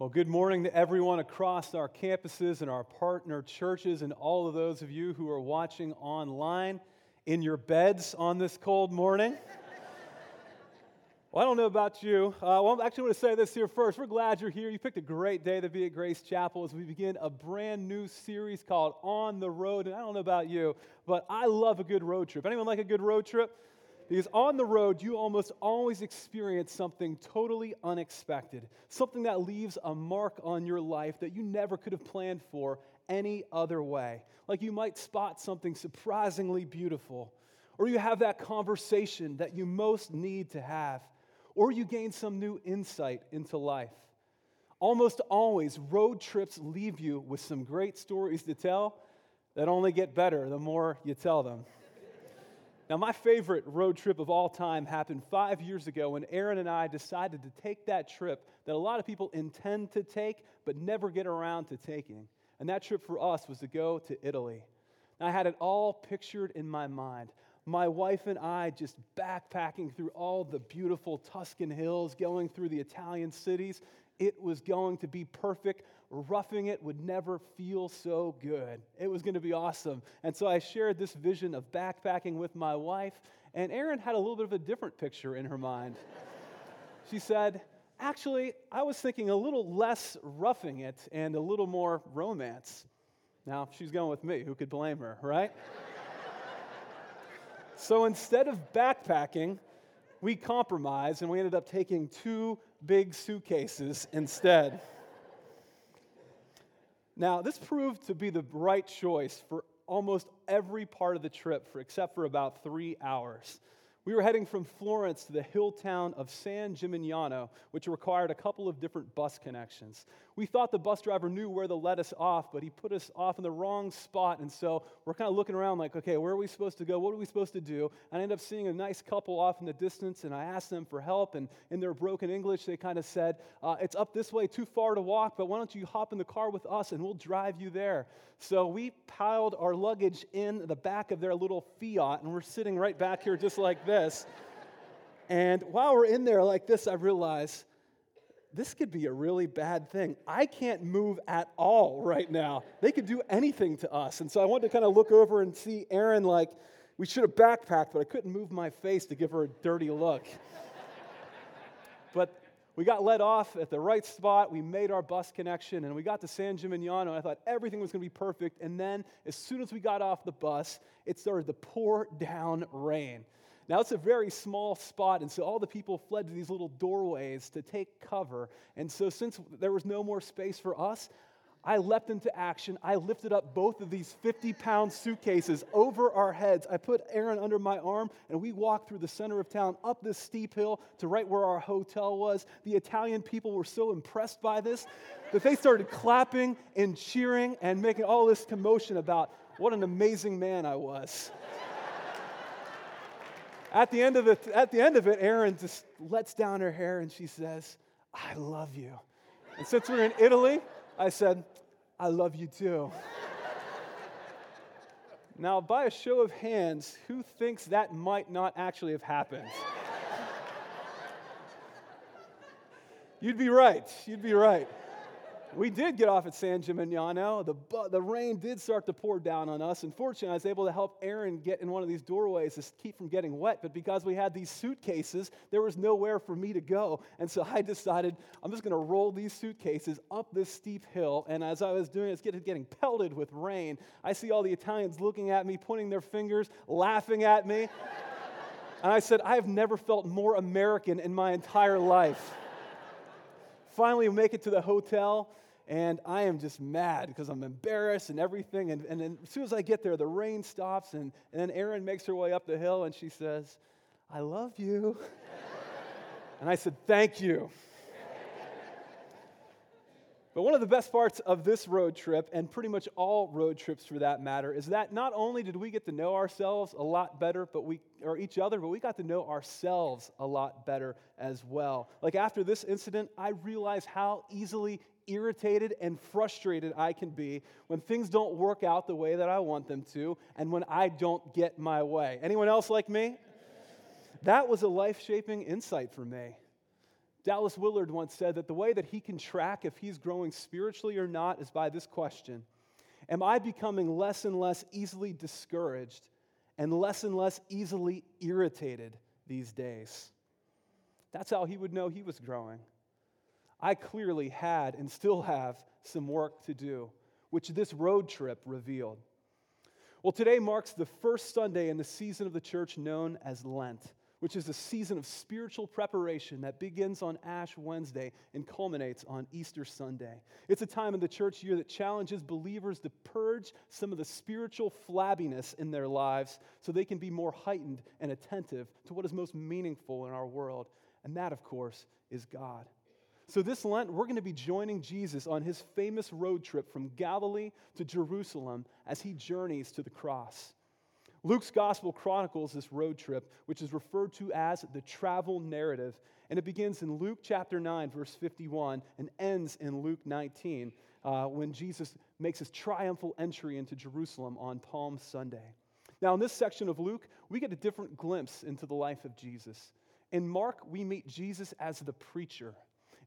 Well, good morning to everyone across our campuses and our partner churches, and all of those of you who are watching online in your beds on this cold morning. well, I don't know about you. Uh, well, I actually want to say this here first. We're glad you're here. You picked a great day to be at Grace Chapel as we begin a brand new series called On the Road. And I don't know about you, but I love a good road trip. Anyone like a good road trip? Because on the road, you almost always experience something totally unexpected, something that leaves a mark on your life that you never could have planned for any other way. Like you might spot something surprisingly beautiful, or you have that conversation that you most need to have, or you gain some new insight into life. Almost always, road trips leave you with some great stories to tell that only get better the more you tell them. Now, my favorite road trip of all time happened five years ago when Erin and I decided to take that trip that a lot of people intend to take but never get around to taking. And that trip for us was to go to Italy. And I had it all pictured in my mind. My wife and I just backpacking through all the beautiful Tuscan hills, going through the Italian cities. It was going to be perfect roughing it would never feel so good. It was going to be awesome. And so I shared this vision of backpacking with my wife, and Erin had a little bit of a different picture in her mind. she said, Actually, I was thinking a little less roughing it and a little more romance. Now, she's going with me. Who could blame her, right? so instead of backpacking, we compromised and we ended up taking two big suitcases instead. Now, this proved to be the right choice for almost every part of the trip, for, except for about three hours. We were heading from Florence to the hill town of San Gimignano, which required a couple of different bus connections. We thought the bus driver knew where to let us off, but he put us off in the wrong spot. And so we're kind of looking around like, okay, where are we supposed to go? What are we supposed to do? And I end up seeing a nice couple off in the distance, and I asked them for help. And in their broken English, they kind of said, uh, It's up this way, too far to walk, but why don't you hop in the car with us and we'll drive you there? So we piled our luggage in the back of their little Fiat, and we're sitting right back here just like this. And while we're in there like this, I realize this could be a really bad thing. I can't move at all right now. They could do anything to us. And so I wanted to kind of look over and see Erin like, we should have backpacked, but I couldn't move my face to give her a dirty look. but we got let off at the right spot. We made our bus connection and we got to San Gimignano. I thought everything was going to be perfect. And then, as soon as we got off the bus, it started to pour down rain. Now, it's a very small spot, and so all the people fled to these little doorways to take cover. And so, since there was no more space for us, I leapt into action. I lifted up both of these 50 pound suitcases over our heads. I put Erin under my arm, and we walked through the center of town up this steep hill to right where our hotel was. The Italian people were so impressed by this that they started clapping and cheering and making all this commotion about what an amazing man I was. At, the end of it, at the end of it, Erin just lets down her hair and she says, I love you. And since we're in Italy, I said, I love you too. now, by a show of hands, who thinks that might not actually have happened? You'd be right. You'd be right we did get off at San Gimignano. The, the rain did start to pour down on us. Unfortunately, I was able to help Erin get in one of these doorways to keep from getting wet. But because we had these suitcases, there was nowhere for me to go. And so I decided I'm just going to roll these suitcases up this steep hill. And as I was doing it, it's getting, getting pelted with rain. I see all the Italians looking at me, pointing their fingers, laughing at me. and I said, I have never felt more American in my entire life. Finally, make it to the hotel, and I am just mad because I'm embarrassed and everything. And, and then as soon as I get there, the rain stops, and, and then Erin makes her way up the hill, and she says, I love you. and I said, Thank you. But one of the best parts of this road trip, and pretty much all road trips for that matter, is that not only did we get to know ourselves a lot better, but we, or each other, but we got to know ourselves a lot better as well. Like after this incident, I realized how easily irritated and frustrated I can be when things don't work out the way that I want them to, and when I don't get my way. Anyone else like me? That was a life shaping insight for me Dallas Willard once said that the way that he can track if he's growing spiritually or not is by this question Am I becoming less and less easily discouraged and less and less easily irritated these days? That's how he would know he was growing. I clearly had and still have some work to do, which this road trip revealed. Well, today marks the first Sunday in the season of the church known as Lent, which is a season of spiritual preparation that begins on Ash Wednesday and culminates on Easter Sunday. It's a time in the church year that challenges believers to purge some of the spiritual flabbiness in their lives so they can be more heightened and attentive to what is most meaningful in our world. And that, of course, is God. So, this Lent, we're going to be joining Jesus on his famous road trip from Galilee to Jerusalem as he journeys to the cross. Luke's gospel chronicles this road trip, which is referred to as the travel narrative. And it begins in Luke chapter 9, verse 51, and ends in Luke 19, uh, when Jesus makes his triumphal entry into Jerusalem on Palm Sunday. Now, in this section of Luke, we get a different glimpse into the life of Jesus. In Mark, we meet Jesus as the preacher.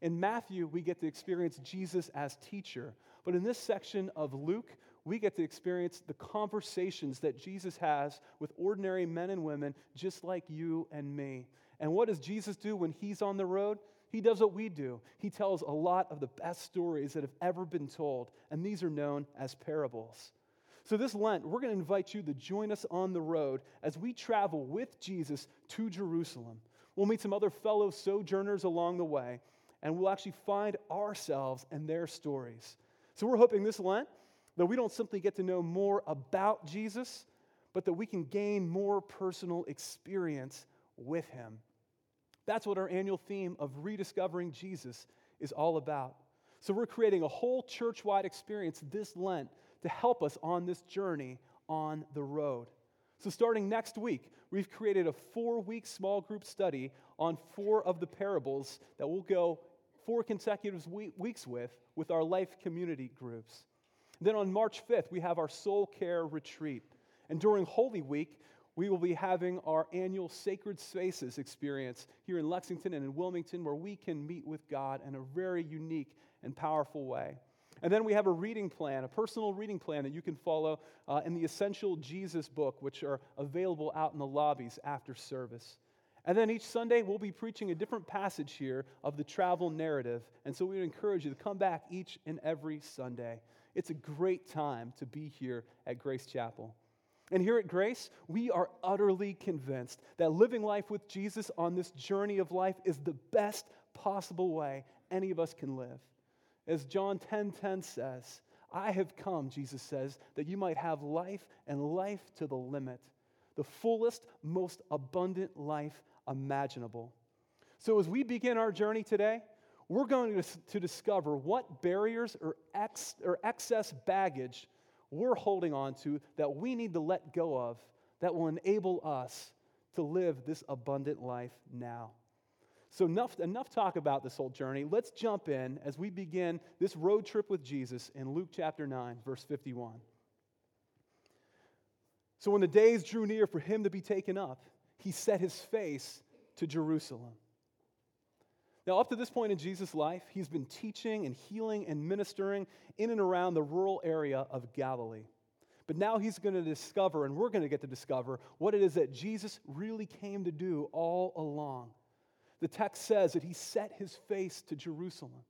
In Matthew, we get to experience Jesus as teacher. But in this section of Luke, we get to experience the conversations that Jesus has with ordinary men and women just like you and me. And what does Jesus do when he's on the road? He does what we do. He tells a lot of the best stories that have ever been told, and these are known as parables. So, this Lent, we're going to invite you to join us on the road as we travel with Jesus to Jerusalem. We'll meet some other fellow sojourners along the way, and we'll actually find ourselves and their stories. So we're hoping this Lent that we don't simply get to know more about Jesus, but that we can gain more personal experience with him. That's what our annual theme of rediscovering Jesus is all about. So we're creating a whole church wide experience this Lent to help us on this journey on the road. So, starting next week, we've created a four week small group study on four of the parables that we'll go four consecutive weeks with with our life community groups. Then on March 5th, we have our soul care retreat. And during Holy Week, we will be having our annual Sacred Spaces experience here in Lexington and in Wilmington, where we can meet with God in a very unique and powerful way. And then we have a reading plan, a personal reading plan that you can follow uh, in the Essential Jesus book, which are available out in the lobbies after service. And then each Sunday, we'll be preaching a different passage here of the travel narrative. And so we would encourage you to come back each and every Sunday. It's a great time to be here at Grace Chapel. And here at Grace, we are utterly convinced that living life with Jesus on this journey of life is the best possible way any of us can live. As John 10:10 10, 10 says, I have come, Jesus says, that you might have life and life to the limit, the fullest, most abundant life imaginable. So, as we begin our journey today, we're going to, discover what barriers or, ex, or excess baggage we're holding on to that we need to let go of that will enable us to live this abundant life now. So, enough, enough talk about this whole journey. Let's jump in as we begin this road trip with Jesus in Luke chapter 9, verse 51. So, when the days drew near for him to be taken up, he set his face to Jerusalem. Now, up to this point in Jesus' life, he's been teaching and healing and ministering in and around the rural area of Galilee. But now he's going to discover, and we're going to get to discover, what it is that Jesus really came to do all along. The text says that he set his face to Jerusalem.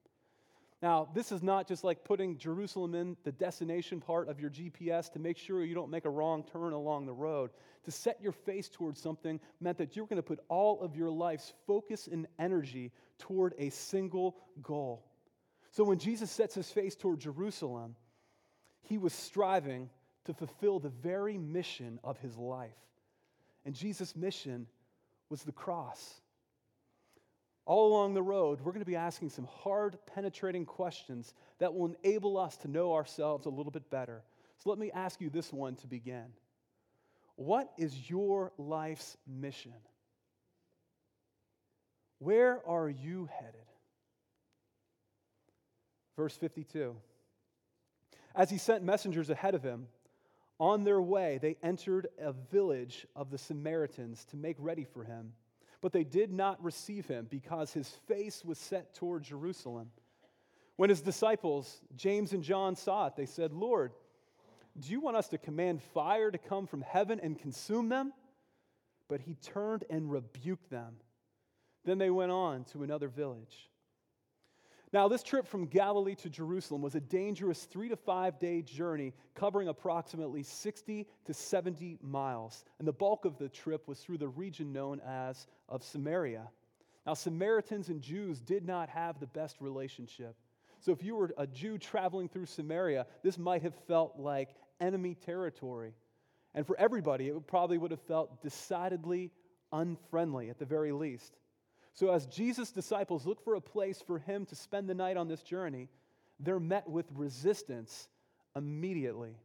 Now, this is not just like putting Jerusalem in the destination part of your GPS to make sure you don't make a wrong turn along the road. To set your face towards something meant that you were going to put all of your life's focus and energy toward a single goal. So when Jesus sets his face toward Jerusalem, he was striving to fulfill the very mission of his life. And Jesus' mission was the cross. All along the road, we're going to be asking some hard, penetrating questions that will enable us to know ourselves a little bit better. So let me ask you this one to begin What is your life's mission? Where are you headed? Verse 52. As he sent messengers ahead of him, on their way they entered a village of the Samaritans to make ready for him. But they did not receive him because his face was set toward Jerusalem. When his disciples, James and John, saw it, they said, Lord, do you want us to command fire to come from heaven and consume them? But he turned and rebuked them. Then they went on to another village. Now, this trip from Galilee to Jerusalem was a dangerous three to five day journey covering approximately 60 to 70 miles. And the bulk of the trip was through the region known as of Samaria. Now, Samaritans and Jews did not have the best relationship. So, if you were a Jew traveling through Samaria, this might have felt like enemy territory. And for everybody, it probably would have felt decidedly unfriendly at the very least. So, as Jesus' disciples look for a place for him to spend the night on this journey, they're met with resistance immediately.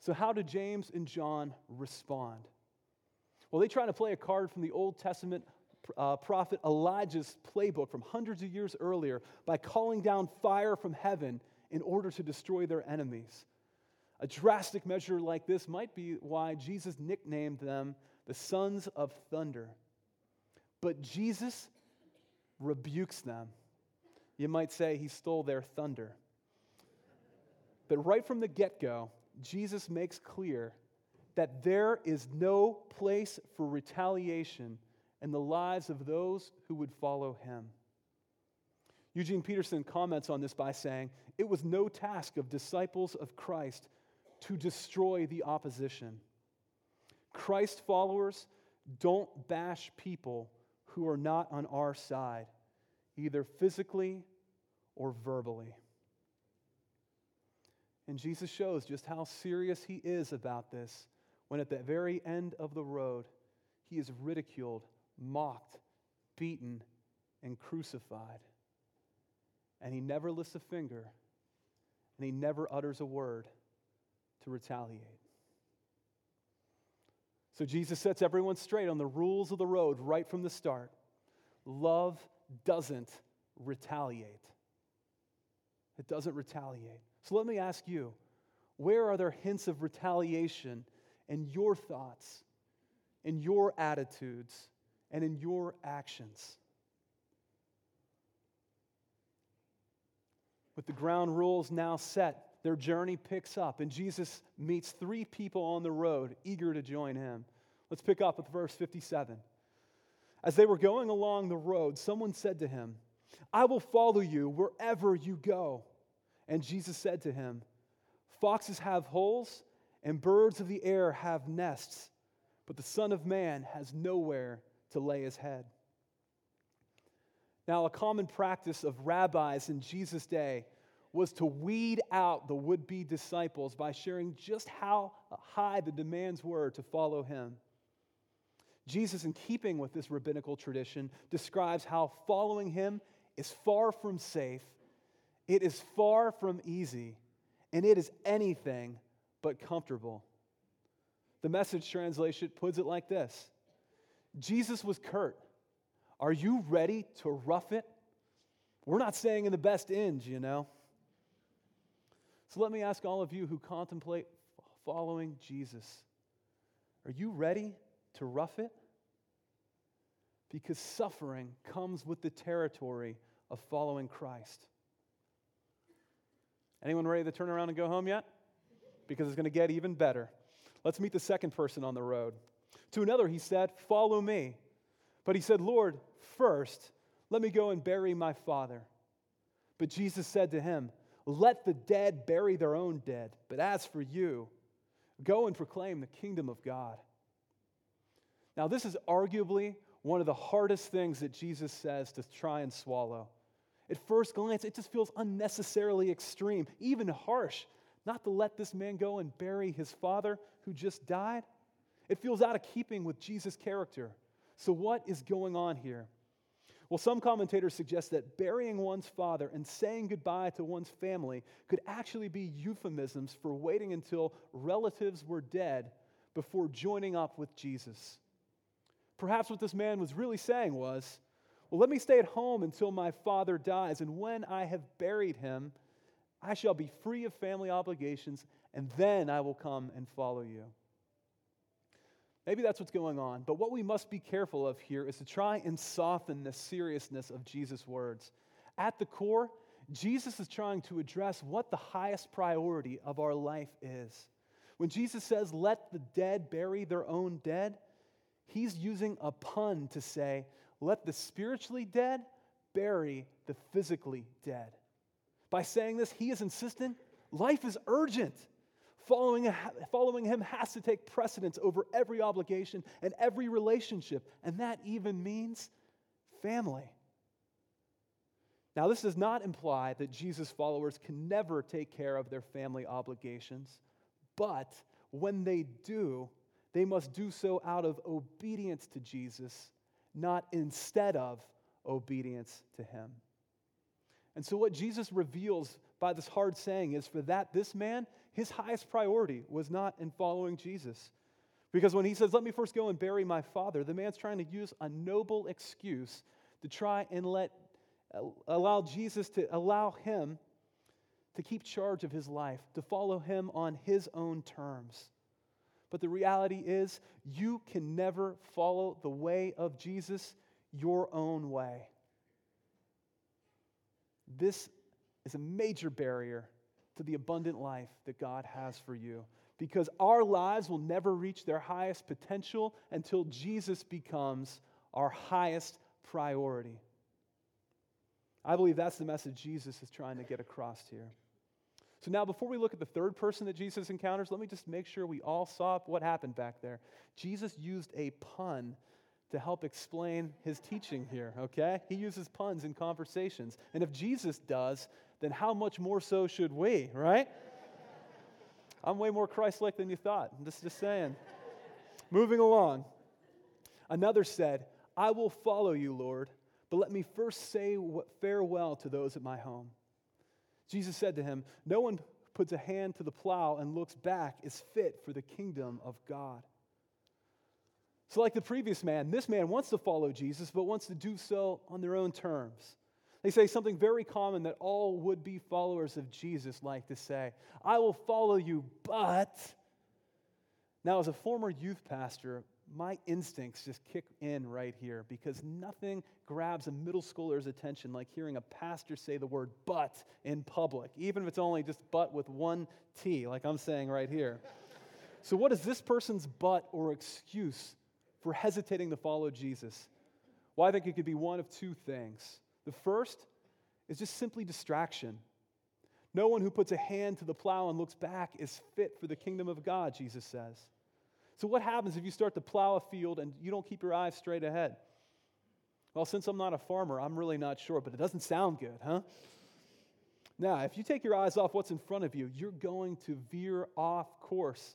So, how do James and John respond? Well, they try to play a card from the Old Testament uh, prophet Elijah's playbook from hundreds of years earlier by calling down fire from heaven in order to destroy their enemies. A drastic measure like this might be why Jesus nicknamed them the sons of thunder. But Jesus rebukes them. You might say he stole their thunder. But right from the get go, Jesus makes clear that there is no place for retaliation in the lives of those who would follow him. Eugene Peterson comments on this by saying, It was no task of disciples of Christ to destroy the opposition. Christ followers don't bash people who are not on our side, either physically or verbally. And Jesus shows just how serious he is about this when at the very end of the road, he is ridiculed, mocked, beaten, and crucified. And he never lifts a finger, and he never utters a word to retaliate. So Jesus sets everyone straight on the rules of the road right from the start. Love doesn't retaliate. It doesn't retaliate. So let me ask you where are there hints of retaliation in your thoughts, in your attitudes, and in your actions? With the ground rules now set, their journey picks up, and Jesus meets three people on the road eager to join him. Let's pick up with verse 57. As they were going along the road, someone said to him, I will follow you wherever you go. And Jesus said to him, Foxes have holes, and birds of the air have nests, but the Son of Man has nowhere to lay his head. Now, a common practice of rabbis in Jesus' day was to weed out the would be disciples by sharing just how high the demands were to follow him. Jesus, in keeping with this rabbinical tradition, describes how following him is far from safe, it is far from easy, and it is anything but comfortable. The message translation puts it like this Jesus was curt. Are you ready to rough it? We're not saying in the best ends, you know. So let me ask all of you who contemplate following Jesus are you ready to rough it? Because suffering comes with the territory of following Christ. Anyone ready to turn around and go home yet? Because it's going to get even better. Let's meet the second person on the road. To another, he said, Follow me. But he said, Lord, first, let me go and bury my father. But Jesus said to him, let the dead bury their own dead. But as for you, go and proclaim the kingdom of God. Now, this is arguably one of the hardest things that Jesus says to try and swallow. At first glance, it just feels unnecessarily extreme, even harsh, not to let this man go and bury his father who just died. It feels out of keeping with Jesus' character. So, what is going on here? Well, some commentators suggest that burying one's father and saying goodbye to one's family could actually be euphemisms for waiting until relatives were dead before joining up with Jesus. Perhaps what this man was really saying was, Well, let me stay at home until my father dies, and when I have buried him, I shall be free of family obligations, and then I will come and follow you. Maybe that's what's going on. But what we must be careful of here is to try and soften the seriousness of Jesus' words. At the core, Jesus is trying to address what the highest priority of our life is. When Jesus says, let the dead bury their own dead, he's using a pun to say, let the spiritually dead bury the physically dead. By saying this, he is insistent life is urgent. Following, following him has to take precedence over every obligation and every relationship, and that even means family. Now, this does not imply that Jesus' followers can never take care of their family obligations, but when they do, they must do so out of obedience to Jesus, not instead of obedience to him. And so, what Jesus reveals by this hard saying is for that, this man, his highest priority was not in following Jesus. Because when he says, Let me first go and bury my father, the man's trying to use a noble excuse to try and let uh, allow Jesus to allow him to keep charge of his life, to follow him on his own terms. But the reality is, you can never follow the way of Jesus your own way. This is a major barrier to the abundant life that God has for you because our lives will never reach their highest potential until Jesus becomes our highest priority. I believe that's the message Jesus is trying to get across here. So, now before we look at the third person that Jesus encounters, let me just make sure we all saw what happened back there. Jesus used a pun to help explain his teaching here, okay? He uses puns in conversations. And if Jesus does, then how much more so should we, right? I'm way more Christ like than you thought. I'm just, just saying. Moving along. Another said, I will follow you, Lord, but let me first say farewell to those at my home. Jesus said to him, No one puts a hand to the plow and looks back is fit for the kingdom of God. So, like the previous man, this man wants to follow Jesus, but wants to do so on their own terms. They say something very common that all would be followers of Jesus like to say I will follow you, but. Now, as a former youth pastor, my instincts just kick in right here because nothing grabs a middle schooler's attention like hearing a pastor say the word but in public, even if it's only just but with one T, like I'm saying right here. so, what is this person's but or excuse for hesitating to follow Jesus? Well, I think it could be one of two things. The first is just simply distraction. No one who puts a hand to the plow and looks back is fit for the kingdom of God, Jesus says. So, what happens if you start to plow a field and you don't keep your eyes straight ahead? Well, since I'm not a farmer, I'm really not sure, but it doesn't sound good, huh? Now, if you take your eyes off what's in front of you, you're going to veer off course.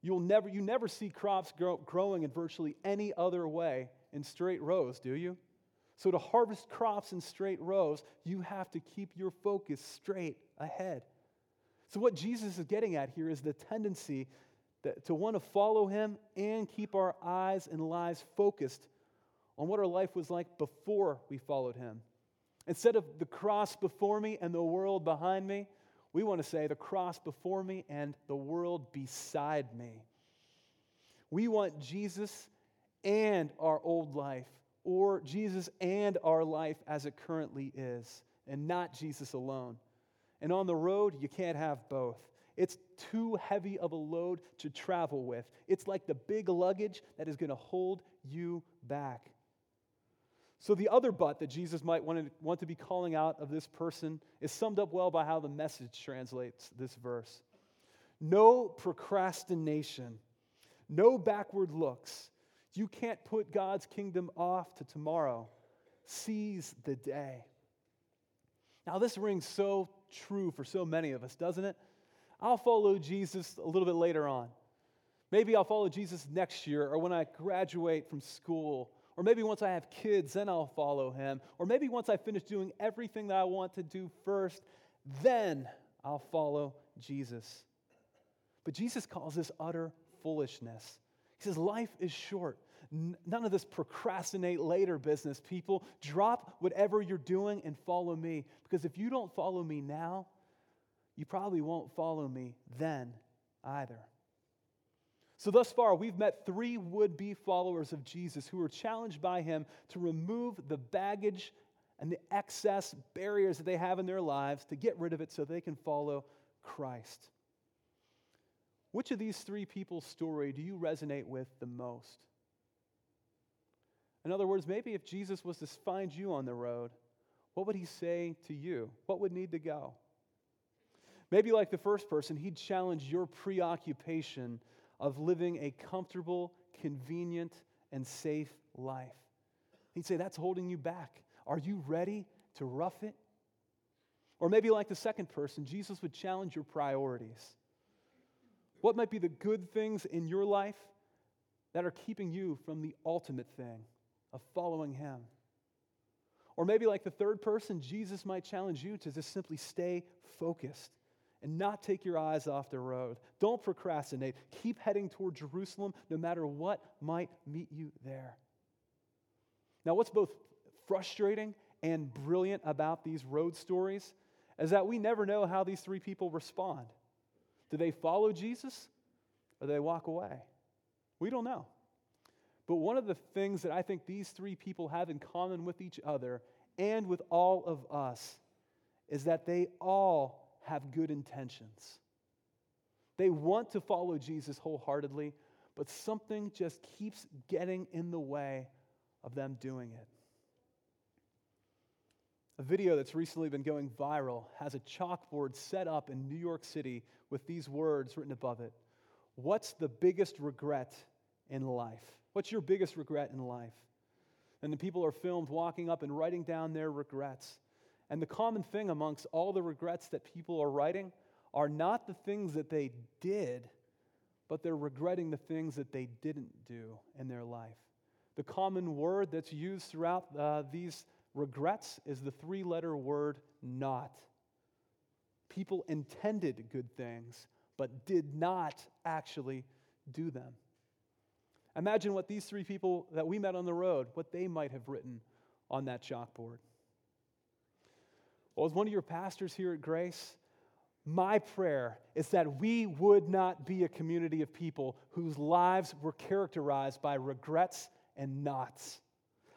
You'll never, you never see crops grow, growing in virtually any other way in straight rows, do you? So, to harvest crops in straight rows, you have to keep your focus straight ahead. So, what Jesus is getting at here is the tendency that, to want to follow him and keep our eyes and lives focused on what our life was like before we followed him. Instead of the cross before me and the world behind me, we want to say the cross before me and the world beside me. We want Jesus and our old life, or Jesus and our life as it currently is, and not Jesus alone. And on the road, you can't have both. It's too heavy of a load to travel with. It's like the big luggage that is going to hold you back. So, the other but that Jesus might want to, want to be calling out of this person is summed up well by how the message translates this verse. No procrastination, no backward looks. You can't put God's kingdom off to tomorrow. Seize the day. Now, this rings so true for so many of us, doesn't it? I'll follow Jesus a little bit later on. Maybe I'll follow Jesus next year or when I graduate from school or maybe once I have kids, then I'll follow him. Or maybe once I finish doing everything that I want to do first, then I'll follow Jesus. But Jesus calls this utter foolishness. He says, Life is short. None of this procrastinate later business, people. Drop whatever you're doing and follow me. Because if you don't follow me now, you probably won't follow me then either. So, thus far, we've met three would be followers of Jesus who were challenged by him to remove the baggage and the excess barriers that they have in their lives to get rid of it so they can follow Christ. Which of these three people's story do you resonate with the most? In other words, maybe if Jesus was to find you on the road, what would he say to you? What would need to go? Maybe, like the first person, he'd challenge your preoccupation of living a comfortable, convenient, and safe life. He'd say, That's holding you back. Are you ready to rough it? Or maybe, like the second person, Jesus would challenge your priorities. What might be the good things in your life that are keeping you from the ultimate thing of following Him? Or maybe, like the third person, Jesus might challenge you to just simply stay focused and not take your eyes off the road. Don't procrastinate. Keep heading toward Jerusalem no matter what might meet you there. Now, what's both frustrating and brilliant about these road stories is that we never know how these three people respond. Do they follow Jesus or do they walk away? We don't know. But one of the things that I think these three people have in common with each other and with all of us is that they all have good intentions. They want to follow Jesus wholeheartedly, but something just keeps getting in the way of them doing it. A video that's recently been going viral has a chalkboard set up in New York City with these words written above it What's the biggest regret in life? What's your biggest regret in life? And the people are filmed walking up and writing down their regrets. And the common thing amongst all the regrets that people are writing are not the things that they did, but they're regretting the things that they didn't do in their life. The common word that's used throughout uh, these regrets is the three letter word not. People intended good things, but did not actually do them. Imagine what these three people that we met on the road, what they might have written on that chalkboard. Well, as one of your pastors here at Grace, my prayer is that we would not be a community of people whose lives were characterized by regrets and nots.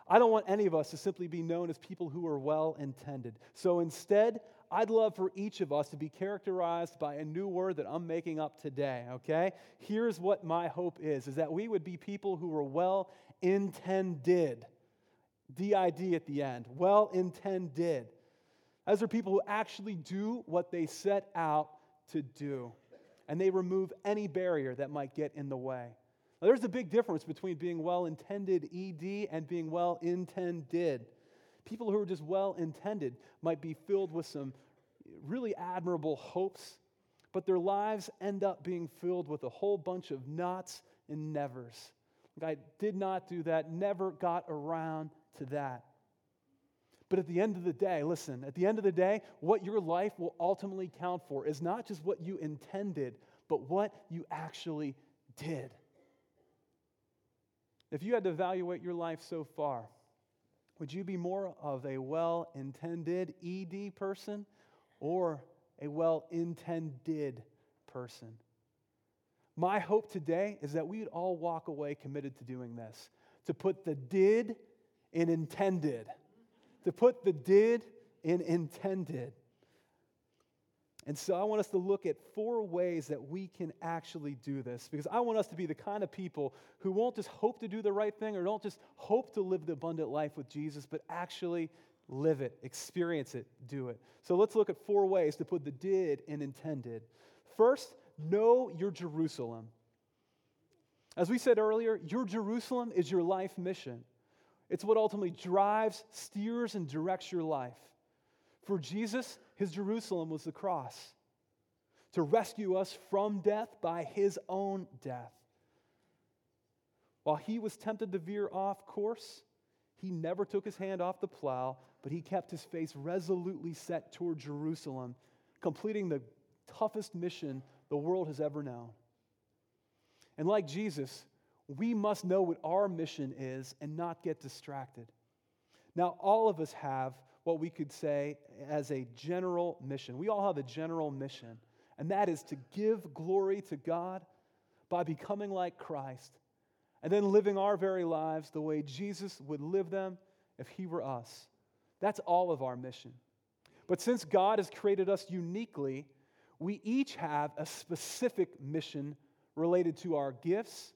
I don't want any of us to simply be known as people who are well intended. So instead, I'd love for each of us to be characterized by a new word that I'm making up today, okay? Here's what my hope is is that we would be people who are well intended. DID at the end. Well intended. Those are people who actually do what they set out to do, and they remove any barrier that might get in the way. Now, there's a big difference between being well intended, ED, and being well intended. People who are just well intended might be filled with some really admirable hopes, but their lives end up being filled with a whole bunch of nots and nevers. Like I did not do that, never got around to that. But at the end of the day, listen, at the end of the day, what your life will ultimately count for is not just what you intended, but what you actually did. If you had to evaluate your life so far, would you be more of a well intended ED person or a well intended person? My hope today is that we'd all walk away committed to doing this, to put the did in intended to put the did in intended. And so I want us to look at four ways that we can actually do this because I want us to be the kind of people who won't just hope to do the right thing or don't just hope to live the abundant life with Jesus, but actually live it, experience it, do it. So let's look at four ways to put the did in intended. First, know your Jerusalem. As we said earlier, your Jerusalem is your life mission. It's what ultimately drives, steers, and directs your life. For Jesus, his Jerusalem was the cross to rescue us from death by his own death. While he was tempted to veer off course, he never took his hand off the plow, but he kept his face resolutely set toward Jerusalem, completing the toughest mission the world has ever known. And like Jesus, we must know what our mission is and not get distracted. Now, all of us have what we could say as a general mission. We all have a general mission, and that is to give glory to God by becoming like Christ and then living our very lives the way Jesus would live them if he were us. That's all of our mission. But since God has created us uniquely, we each have a specific mission related to our gifts,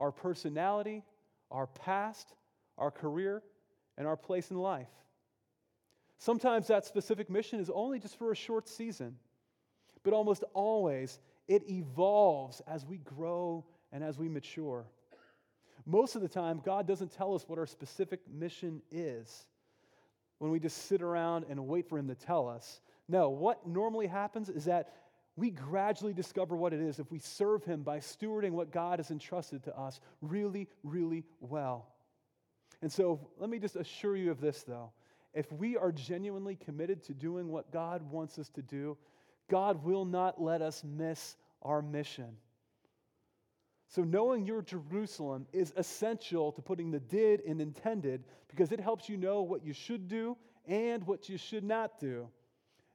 our personality, our past, our career, and our place in life. Sometimes that specific mission is only just for a short season, but almost always it evolves as we grow and as we mature. Most of the time, God doesn't tell us what our specific mission is when we just sit around and wait for Him to tell us. No, what normally happens is that we gradually discover what it is if we serve Him by stewarding what God has entrusted to us really, really well. And so let me just assure you of this, though. If we are genuinely committed to doing what God wants us to do, God will not let us miss our mission. So, knowing your Jerusalem is essential to putting the did and intended because it helps you know what you should do and what you should not do.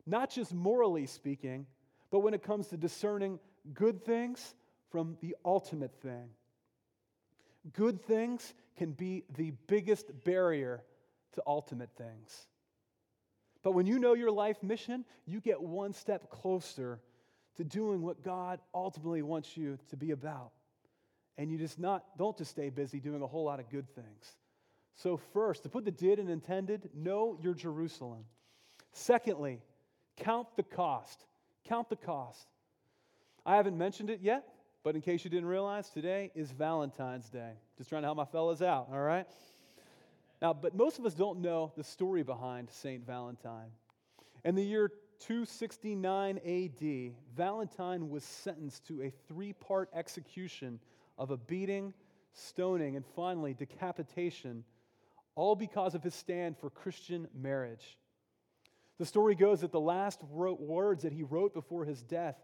Not just morally speaking, but when it comes to discerning good things from the ultimate thing. Good things can be the biggest barrier to ultimate things. But when you know your life mission, you get one step closer to doing what God ultimately wants you to be about and you just not don't just stay busy doing a whole lot of good things. So first, to put the did and intended, know your Jerusalem. Secondly, count the cost. Count the cost. I haven't mentioned it yet, but in case you didn't realize, today is Valentine's Day. Just trying to help my fellas out, all right? Now, but most of us don't know the story behind St. Valentine. In the year 269 AD, Valentine was sentenced to a three part execution of a beating, stoning, and finally decapitation, all because of his stand for Christian marriage. The story goes that the last words that he wrote before his death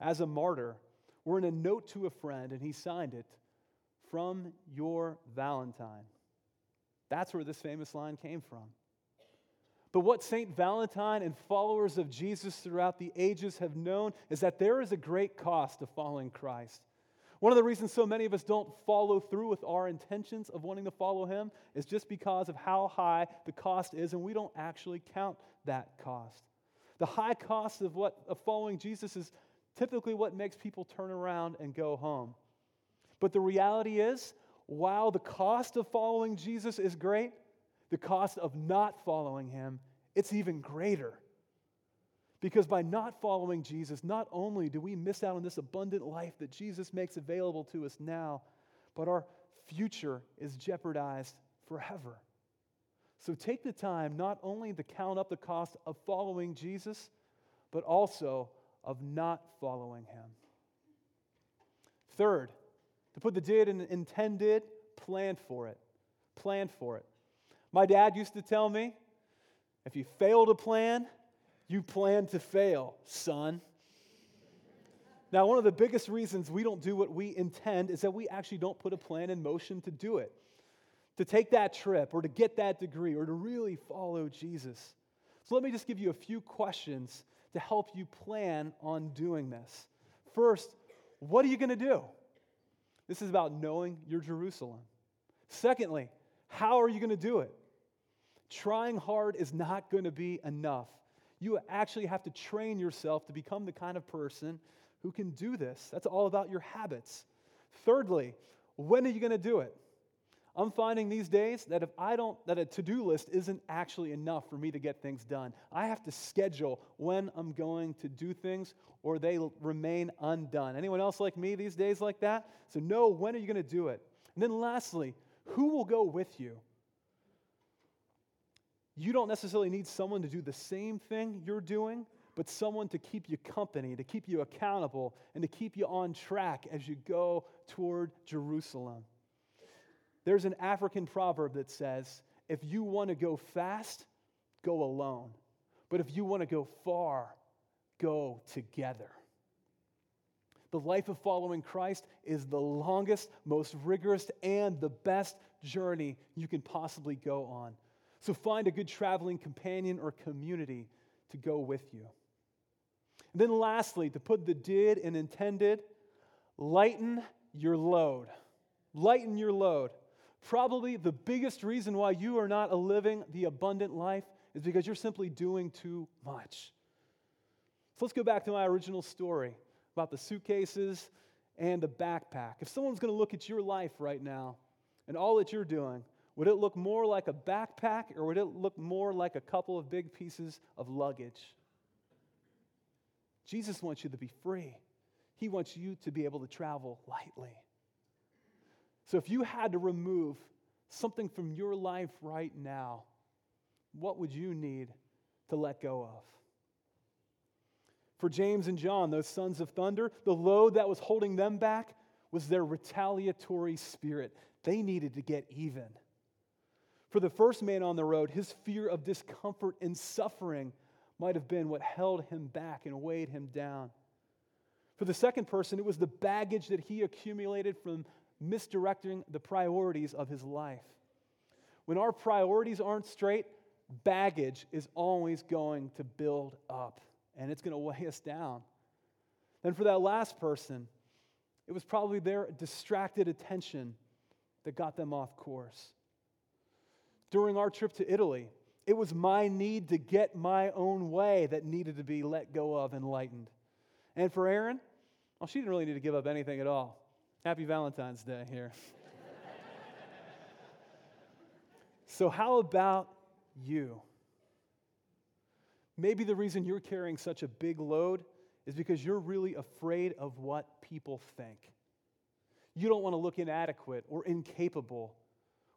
as a martyr were in a note to a friend, and he signed it from your Valentine. That's where this famous line came from. But what St. Valentine and followers of Jesus throughout the ages have known is that there is a great cost to following Christ. One of the reasons so many of us don't follow through with our intentions of wanting to follow Him is just because of how high the cost is, and we don't actually count that cost. The high cost of what of following Jesus is typically what makes people turn around and go home. But the reality is, while the cost of following Jesus is great, the cost of not following Him, it's even greater. Because by not following Jesus, not only do we miss out on this abundant life that Jesus makes available to us now, but our future is jeopardized forever. So take the time not only to count up the cost of following Jesus, but also of not following him. Third, to put the did and intended, plan for it. Plan for it. My dad used to tell me if you fail to plan, you plan to fail, son. Now, one of the biggest reasons we don't do what we intend is that we actually don't put a plan in motion to do it, to take that trip or to get that degree or to really follow Jesus. So, let me just give you a few questions to help you plan on doing this. First, what are you going to do? This is about knowing your Jerusalem. Secondly, how are you going to do it? Trying hard is not going to be enough you actually have to train yourself to become the kind of person who can do this. That's all about your habits. Thirdly, when are you going to do it? I'm finding these days that if I don't, that a to do list isn't actually enough for me to get things done. I have to schedule when I'm going to do things or they remain undone. Anyone else like me these days like that? So, know when are you going to do it? And then lastly, who will go with you? you don't necessarily need someone to do the same thing you're doing, but someone to keep you company, to keep you accountable, and to keep you on track as you go toward Jerusalem. There's an African proverb that says, if you want to go fast, go alone. But if you want to go far, go together. The life of following Christ is the longest, most rigorous, and the best journey you can possibly go on. So find a good traveling companion or community to go with you. And then, lastly, to put the did and intended, lighten your load. Lighten your load. Probably the biggest reason why you are not living the abundant life is because you're simply doing too much. So let's go back to my original story about the suitcases and the backpack. If someone's going to look at your life right now and all that you're doing, would it look more like a backpack or would it look more like a couple of big pieces of luggage? Jesus wants you to be free. He wants you to be able to travel lightly. So if you had to remove something from your life right now, what would you need to let go of? For James and John, those sons of thunder, the load that was holding them back was their retaliatory spirit. They needed to get even. For the first man on the road, his fear of discomfort and suffering might have been what held him back and weighed him down. For the second person, it was the baggage that he accumulated from misdirecting the priorities of his life. When our priorities aren't straight, baggage is always going to build up and it's going to weigh us down. Then for that last person, it was probably their distracted attention that got them off course. During our trip to Italy, it was my need to get my own way that needed to be let go of and lightened. And for Erin, well, she didn't really need to give up anything at all. Happy Valentine's Day here. so, how about you? Maybe the reason you're carrying such a big load is because you're really afraid of what people think. You don't want to look inadequate or incapable,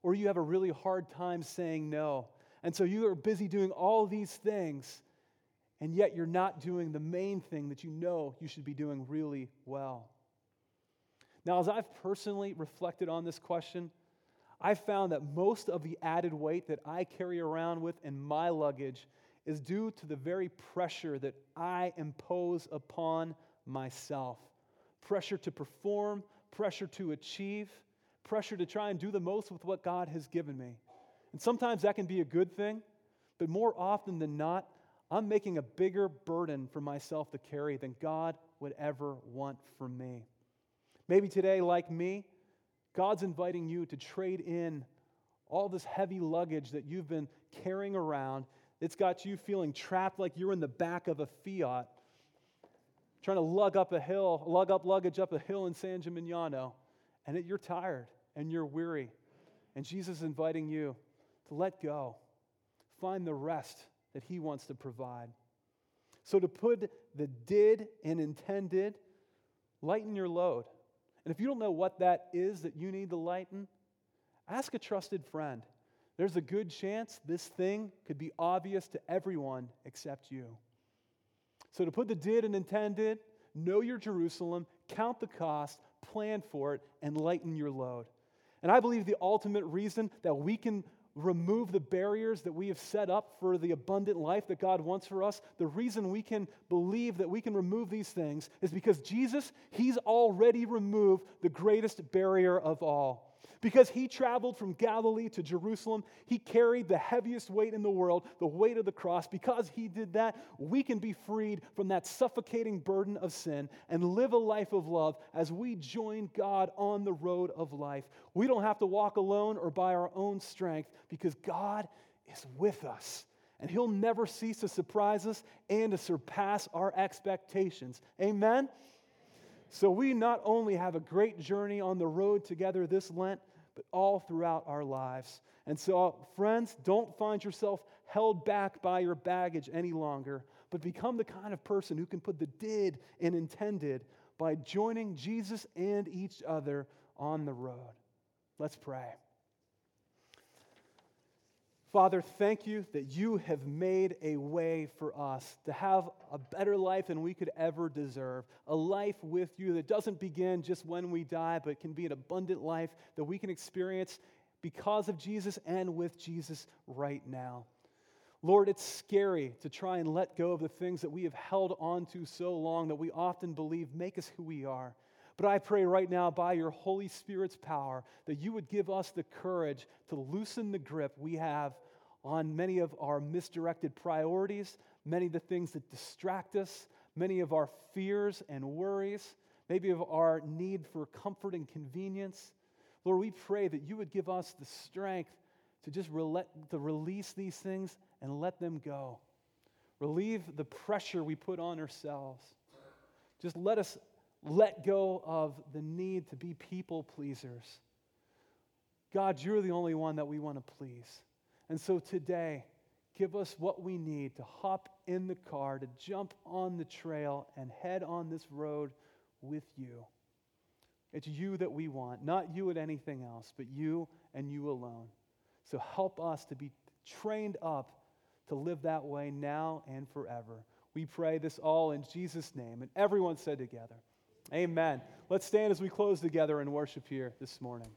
or you have a really hard time saying no. And so you are busy doing all these things, and yet you're not doing the main thing that you know you should be doing really well. Now, as I've personally reflected on this question, I've found that most of the added weight that I carry around with in my luggage is due to the very pressure that I impose upon myself pressure to perform, pressure to achieve, pressure to try and do the most with what God has given me. And sometimes that can be a good thing, but more often than not, I'm making a bigger burden for myself to carry than God would ever want for me. Maybe today, like me, God's inviting you to trade in all this heavy luggage that you've been carrying around it's got you feeling trapped like you're in the back of a Fiat, trying to lug up a hill, lug up luggage up a hill in San Gimignano, and it, you're tired and you're weary. And Jesus is inviting you to let go, find the rest that He wants to provide. So, to put the did and intended, lighten your load. And if you don't know what that is that you need to lighten, ask a trusted friend there's a good chance this thing could be obvious to everyone except you. So, to put the did and intended, know your Jerusalem, count the cost, plan for it, and lighten your load. And I believe the ultimate reason that we can remove the barriers that we have set up for the abundant life that God wants for us, the reason we can believe that we can remove these things is because Jesus, He's already removed the greatest barrier of all. Because he traveled from Galilee to Jerusalem, he carried the heaviest weight in the world, the weight of the cross. Because he did that, we can be freed from that suffocating burden of sin and live a life of love as we join God on the road of life. We don't have to walk alone or by our own strength because God is with us. And he'll never cease to surprise us and to surpass our expectations. Amen? So, we not only have a great journey on the road together this Lent, but all throughout our lives. And so, friends, don't find yourself held back by your baggage any longer, but become the kind of person who can put the did and intended by joining Jesus and each other on the road. Let's pray. Father, thank you that you have made a way for us to have a better life than we could ever deserve. A life with you that doesn't begin just when we die, but can be an abundant life that we can experience because of Jesus and with Jesus right now. Lord, it's scary to try and let go of the things that we have held on to so long that we often believe make us who we are. But I pray right now, by your Holy Spirit's power, that you would give us the courage to loosen the grip we have on many of our misdirected priorities, many of the things that distract us, many of our fears and worries, maybe of our need for comfort and convenience. Lord, we pray that you would give us the strength to just rele- to release these things and let them go. Relieve the pressure we put on ourselves. Just let us let go of the need to be people pleasers. God, you're the only one that we want to please. And so today, give us what we need to hop in the car, to jump on the trail, and head on this road with you. It's you that we want, not you and anything else, but you and you alone. So help us to be trained up to live that way now and forever. We pray this all in Jesus' name. And everyone said together, Amen. Let's stand as we close together and worship here this morning.